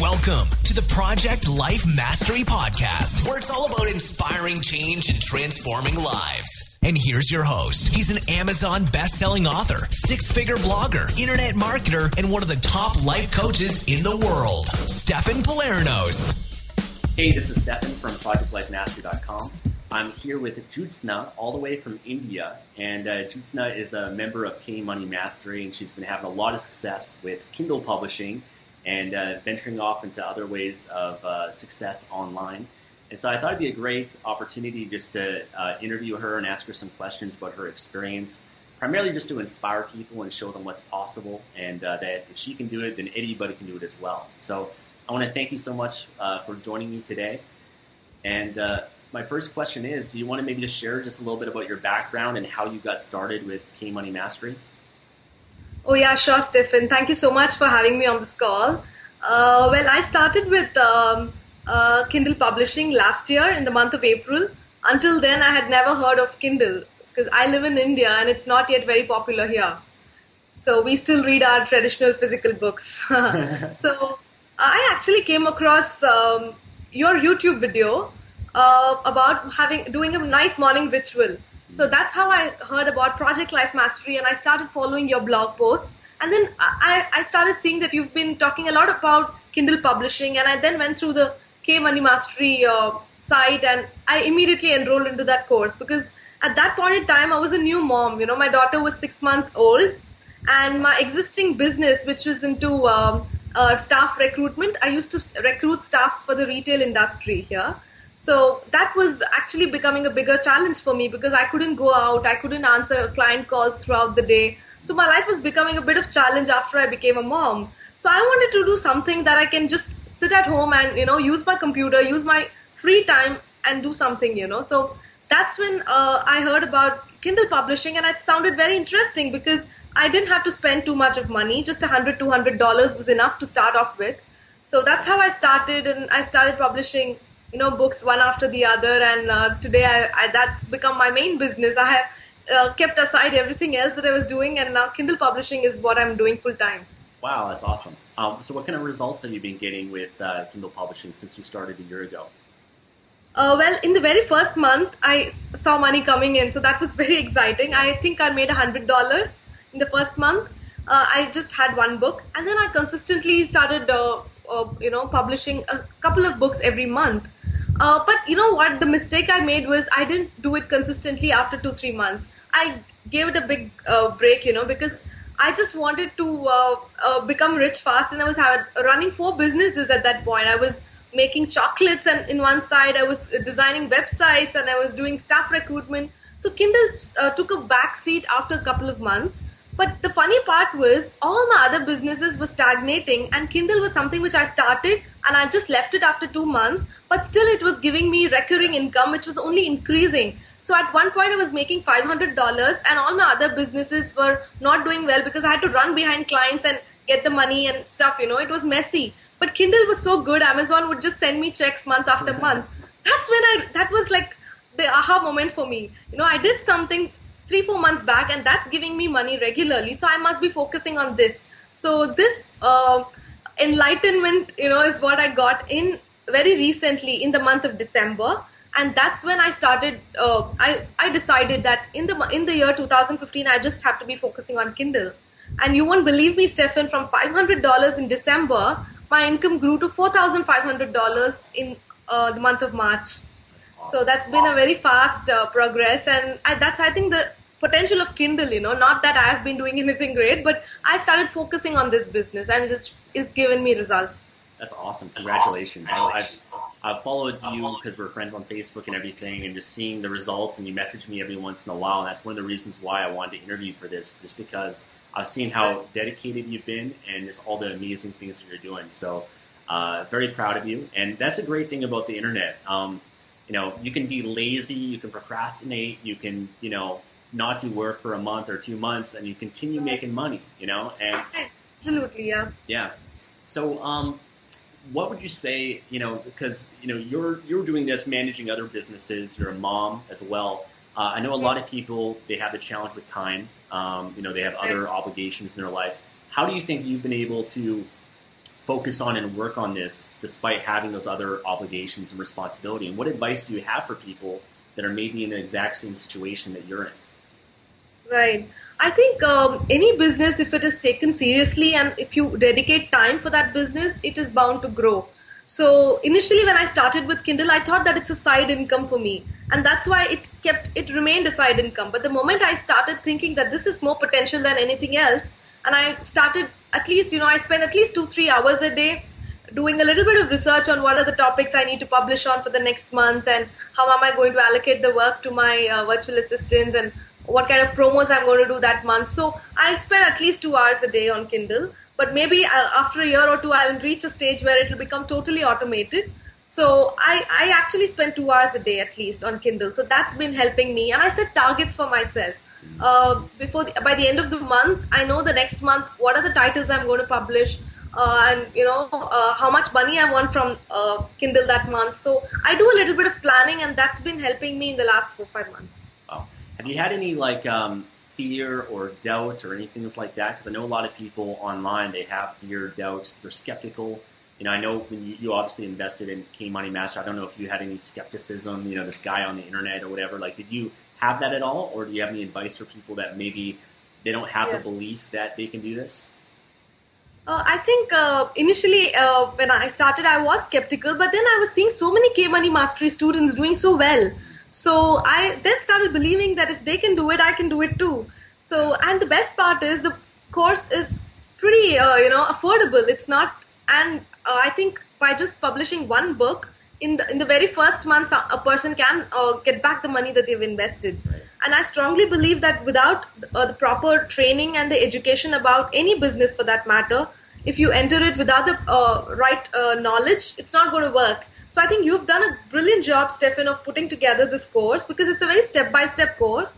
Welcome to the Project Life Mastery Podcast, where it's all about inspiring change and transforming lives. And here's your host. He's an Amazon best-selling author, six-figure blogger, internet marketer, and one of the top life coaches in the world, Stefan Palernos. Hey, this is Stefan from ProjectLifeMastery.com. I'm here with Jyotsna, all the way from India, and uh, Jyotsna is a member of K Money Mastery, and she's been having a lot of success with Kindle publishing and uh, venturing off into other ways of uh, success online. And so I thought it'd be a great opportunity just to uh, interview her and ask her some questions about her experience, primarily just to inspire people and show them what's possible, and uh, that if she can do it, then anybody can do it as well. So I want to thank you so much uh, for joining me today. And uh, my first question is, do you want to maybe just share just a little bit about your background and how you got started with K Money Mastery? Oh, yeah, sure, Stefan. Thank you so much for having me on this call. Uh, well, I started with um, uh, Kindle publishing last year in the month of April. Until then, I had never heard of Kindle because I live in India and it's not yet very popular here. So we still read our traditional physical books. so I actually came across um, your YouTube video uh, about having doing a nice morning ritual. So that's how I heard about Project Life Mastery, and I started following your blog posts. And then I, I started seeing that you've been talking a lot about Kindle publishing, and I then went through the K Money Mastery uh, site, and I immediately enrolled into that course because at that point in time I was a new mom. You know, my daughter was six months old, and my existing business, which was into um, uh, staff recruitment, I used to recruit staffs for the retail industry here. So that was actually becoming a bigger challenge for me because I couldn't go out, I couldn't answer client calls throughout the day. So my life was becoming a bit of challenge after I became a mom. So I wanted to do something that I can just sit at home and you know use my computer, use my free time and do something, you know. So that's when uh, I heard about Kindle publishing and it sounded very interesting because I didn't have to spend too much of money. Just a hundred, two hundred dollars was enough to start off with. So that's how I started, and I started publishing you know books one after the other and uh, today I, I, that's become my main business i have uh, kept aside everything else that i was doing and now kindle publishing is what i'm doing full time wow that's awesome um, so what kind of results have you been getting with uh, kindle publishing since you started a year ago uh, well, in the very first month, I saw money coming in, so that was very exciting. I think I made a hundred dollars in the first month. Uh, I just had one book, and then I consistently started, uh, uh you know, publishing a couple of books every month. Uh, but you know what? The mistake I made was I didn't do it consistently after two, three months. I gave it a big uh, break, you know, because I just wanted to uh, uh become rich fast, and I was running four businesses at that point. I was making chocolates, and in one side, I was designing websites, and I was doing staff recruitment. So Kindle uh, took a back seat after a couple of months. But the funny part was, all my other businesses were stagnating, and Kindle was something which I started and I just left it after two months. But still, it was giving me recurring income, which was only increasing. So at one point, I was making $500, and all my other businesses were not doing well because I had to run behind clients and get the money and stuff. You know, it was messy. But Kindle was so good, Amazon would just send me checks month after mm-hmm. month. That's when I, that was like the aha moment for me. You know, I did something three four months back and that's giving me money regularly. So i must be focusing on this. So this uh, enlightenment you know is what i got in very recently in the month of december. And that's when i started uh, I, I decided that in the in the year 2015 i just have to be focusing on kindle. And you won't believe me stefan from $500 in december my income grew to $4500 in uh, the month of march so that's been a very fast uh, progress, and I, that's I think the potential of Kindle. You know, not that I have been doing anything great, but I started focusing on this business, and just it's given me results. That's awesome! Congratulations! I've, I've followed you because we're friends on Facebook and everything, and just seeing the results. And you message me every once in a while, and that's one of the reasons why I wanted to interview for this, just because I've seen how dedicated you've been and just all the amazing things that you're doing. So Uh, very proud of you, and that's a great thing about the internet. Um, you know, you can be lazy, you can procrastinate, you can, you know, not do work for a month or two months, and you continue making money. You know, and Absolutely, yeah. yeah. So, um, what would you say? You know, because you know you're you're doing this, managing other businesses. You're a mom as well. Uh, I know a lot of people they have the challenge with time. Um, you know, they have other obligations in their life. How do you think you've been able to focus on and work on this despite having those other obligations and responsibility? And what advice do you have for people that are maybe in the exact same situation that you're in? Right. I think um, any business, if it is taken seriously and if you dedicate time for that business, it is bound to grow. So initially, when I started with Kindle, I thought that it's a side income for me, and that's why it kept it remained a side income. But the moment I started thinking that this is more potential than anything else, and I started at least you know I spend at least two three hours a day doing a little bit of research on what are the topics I need to publish on for the next month and how am I going to allocate the work to my uh, virtual assistants and what kind of promos I'm going to do that month. So I spend at least two hours a day on Kindle, but maybe uh, after a year or two, I will reach a stage where it will become totally automated. So I, I actually spend two hours a day at least on Kindle. So that's been helping me, and I set targets for myself. Uh, before the, by the end of the month, I know the next month what are the titles I'm going to publish. Uh, and you know uh, how much money I want from uh, Kindle that month. So I do a little bit of planning, and that's been helping me in the last four five months. Wow. Have you had any like um, fear or doubt or anything else like that? Because I know a lot of people online they have fear, doubts, they're skeptical. You know, I know when you, you obviously invested in K Money Master. I don't know if you had any skepticism. You know, this guy on the internet or whatever. Like, did you have that at all, or do you have any advice for people that maybe they don't have Yeah. the belief that they can do this? Uh, I think uh, initially uh, when I started, I was skeptical, but then I was seeing so many K Money Mastery students doing so well. So I then started believing that if they can do it, I can do it too. So and the best part is the course is pretty, uh, you know, affordable. It's not, and uh, I think by just publishing one book in the in the very first month, a person can uh, get back the money that they've invested. And I strongly believe that without uh, the proper training and the education about any business for that matter, if you enter it without the uh, right uh, knowledge, it's not going to work. So I think you've done a brilliant job, Stefan, of putting together this course because it's a very step by step course.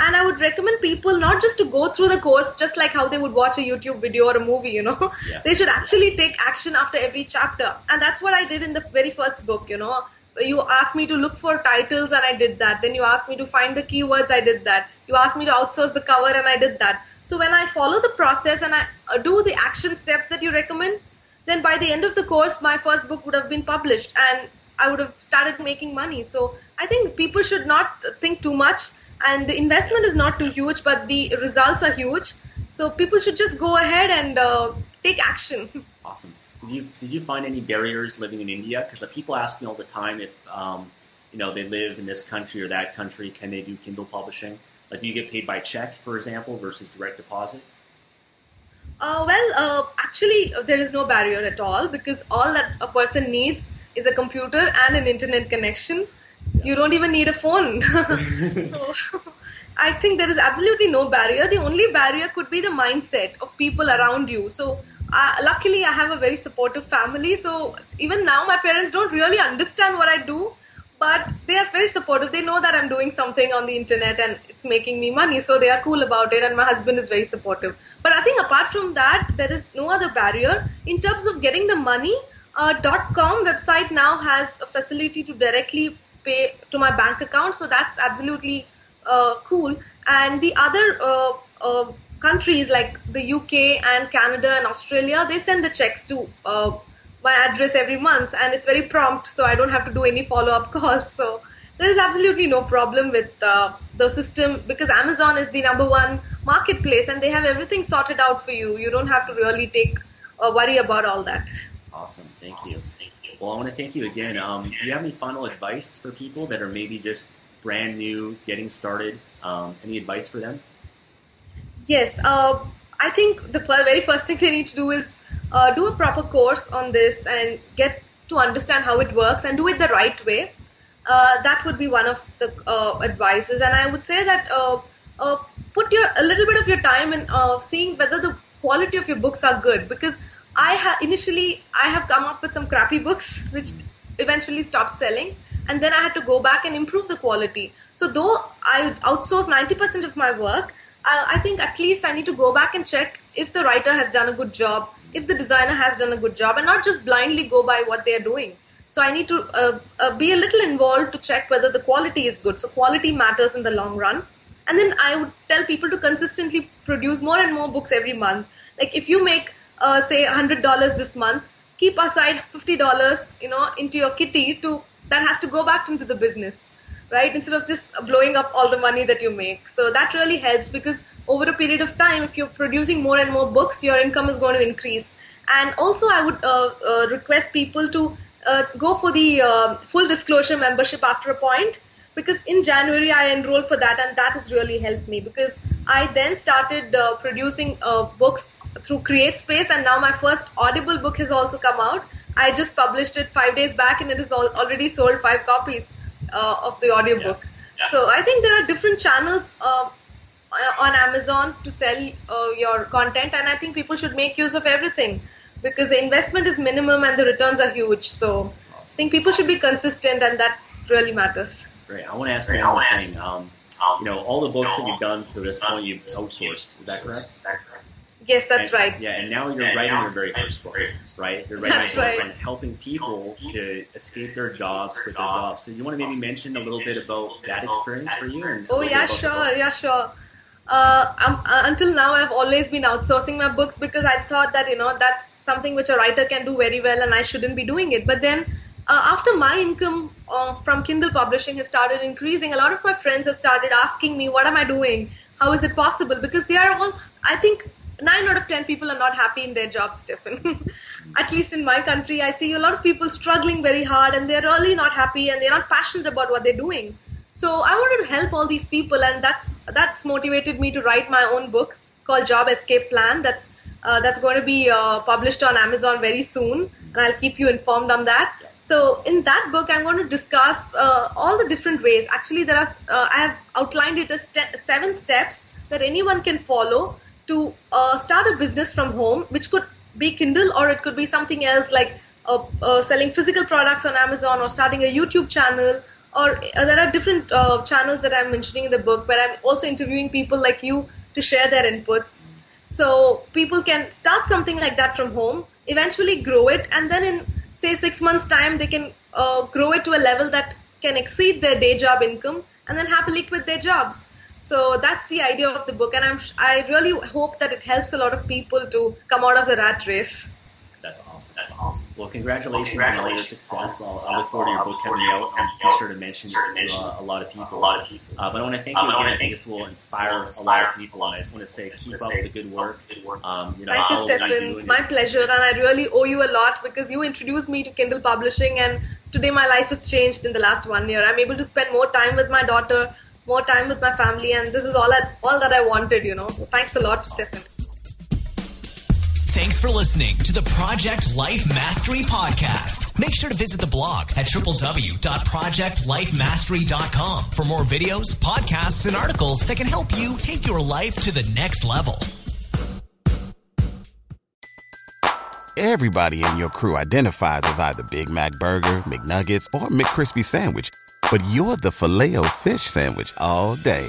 And I would recommend people not just to go through the course just like how they would watch a YouTube video or a movie, you know. Yeah. They should actually take action after every chapter. And that's what I did in the very first book, you know. You asked me to look for titles and I did that. Then you asked me to find the keywords, I did that. You asked me to outsource the cover and I did that. So when I follow the process and I uh, do the action steps that you recommend, then by the end of the course, my first book would have been published and I would have started making money. So I think people should not think too much. And the investment is not too huge, but the results are huge. So people should just go ahead and uh, take action. Awesome. Did you did you find any barriers living in India? Because people ask me all the time if um, you know they live in this country or that country, can they do Kindle publishing? Like, do you get paid by check, for example, versus direct deposit? Uh, well, uh, actually, uh, there is no barrier at all because all that a person needs is a computer and an internet connection. You don't even need a phone. so, I think there is absolutely no barrier. The only barrier could be the mindset of people around you. So, uh, luckily, I have a very supportive family. So, even now, my parents don't really understand what I do but they are very supportive. They know that I'm doing something on the internet and it's making me money, so they are cool about it. And my husband is very supportive. But I think apart from that, there is no other barrier in terms of getting the money. Uh, .com website now has a facility to directly pay to my bank account, so that's absolutely uh, cool. And the other uh, uh, countries like the UK and Canada and Australia, they send the checks to uh, my address every month and it's very prompt so i don't have to do any follow-up calls so there is absolutely no problem with uh, the system because amazon is the number one marketplace and they have everything sorted out for you you don't have to really take uh, worry about all that Awesome. Thank you. Well, I want to thank you again. Um, do you have any final advice for people that are maybe just brand new, getting started? Um, any advice for them? Yes, uh, I think the very first thing they need to do is uh, do a proper course on this and get to understand how it works and do it the right way. Uh, that would be one of the uh, advices, and I would say that uh, uh, put your a little bit of your time in uh, seeing whether the quality of your books are good because I have initially I have come up with some crappy books which eventually stopped selling and then I had to go back and improve the quality. So though I outsource 90% of my work, I, I think at least I need to go back and check if the writer has done a good job, if the designer has done a good job, and not just blindly go by what they are doing. So I need to uh, uh, be a little involved to check whether the quality is good. So quality matters in the long run. And then I would tell people to consistently produce more and more books every month. Like if you make, uh, say, $100 this month, keep aside $50, you know, into your kitty to that has to go back into the business right? Instead of just blowing up all the money that you make. So that really helps because over a period of time if you're producing more and more books your income is going to increase. And also i would uh, uh, request people to uh, go for the uh, full disclosure membership after a point because in january i enrolled for that and that has really helped me because i then started uh, producing uh, books through CreateSpace and now my first audible book has also come out I just published it five days back and it is already sold five copies uh, of the audiobook. Yeah. Yeah. So I think there are different channels uh, on Amazon to sell uh, your content, and I think people should make use of everything because the investment is minimum and the returns are huge. So awesome. I think people should be consistent, and that really matters. Great. I want to ask you one thing. Um, you know, all the books that you've done to this point, you've outsourced. Is that correct? Yes, that's and, right. Yeah, and now you're writing your very first book, right? You're writing that's right. and helping people to escape their jobs, quit their jobs. So you want to maybe mention a little bit about that experience for you? And oh yeah, sure, yeah, sure. Uh, uh, until now, I've always been outsourcing my books because I thought that you know that's something which a writer can do very well, and I shouldn't be doing it. But then, uh, after my income uh, from Kindle publishing has started increasing, a lot of my friends have started asking me, "What am I doing? How is it possible?" Because they are all, I think, nine out of ten people are not happy in their jobs, Stefan. At least in my country, I see a lot of people struggling very hard and they're really not happy and they're not passionate about what they're doing. So I wanted to help all these people, and that's that's motivated me to write my own book called Job Escape Plan. That's uh, that's going to be uh, published on Amazon very soon, and I'll keep you informed on that. So in that book, I'm going to discuss uh, all the different ways. Actually, there are uh, I have outlined it as seven steps that anyone can follow to uh, start a business from home, which could be Kindle or it could be something else like uh, uh, selling physical products on Amazon or starting a YouTube channel. Or uh, there are different channels that I'm mentioning in the book where I'm also interviewing people like you to share their inputs. So people can start something like that from home, eventually grow it, and then in say six months' time, they can uh, grow it to a level that can exceed their day job income and then happily quit their jobs. So that's the idea of the book, and I'm I really hope that it helps a lot of people to come out of the rat race. That's awesome. That's awesome. Well, congratulations, well, congratulations on all your success. I'll, I'll look forward to your book coming out and be sure to mention it to uh, a lot of people. A lot of people. Uh, but I want to thank you again. I think this will inspire a lot of people. And I just want to say, keep up the good work. Um, you know, thank you, Stefan. It's my pleasure, and I really owe you a lot because you introduced me to Kindle publishing, and today my life has changed in the last one year. I'm able to spend more time with my daughter more time with my family, and this is all I, all that I wanted, you know. So thanks a lot, Stefan. Thanks for listening to the Project Life Mastery Podcast. Make sure to visit the blog at www.projectlifemastery.com for more videos, podcasts, and articles that can help you take your life to the next level. Everybody in your crew identifies as either Big Mac Burger, McNuggets, or McCrispy Sandwich but you're the Filet-O-Fish sandwich all day.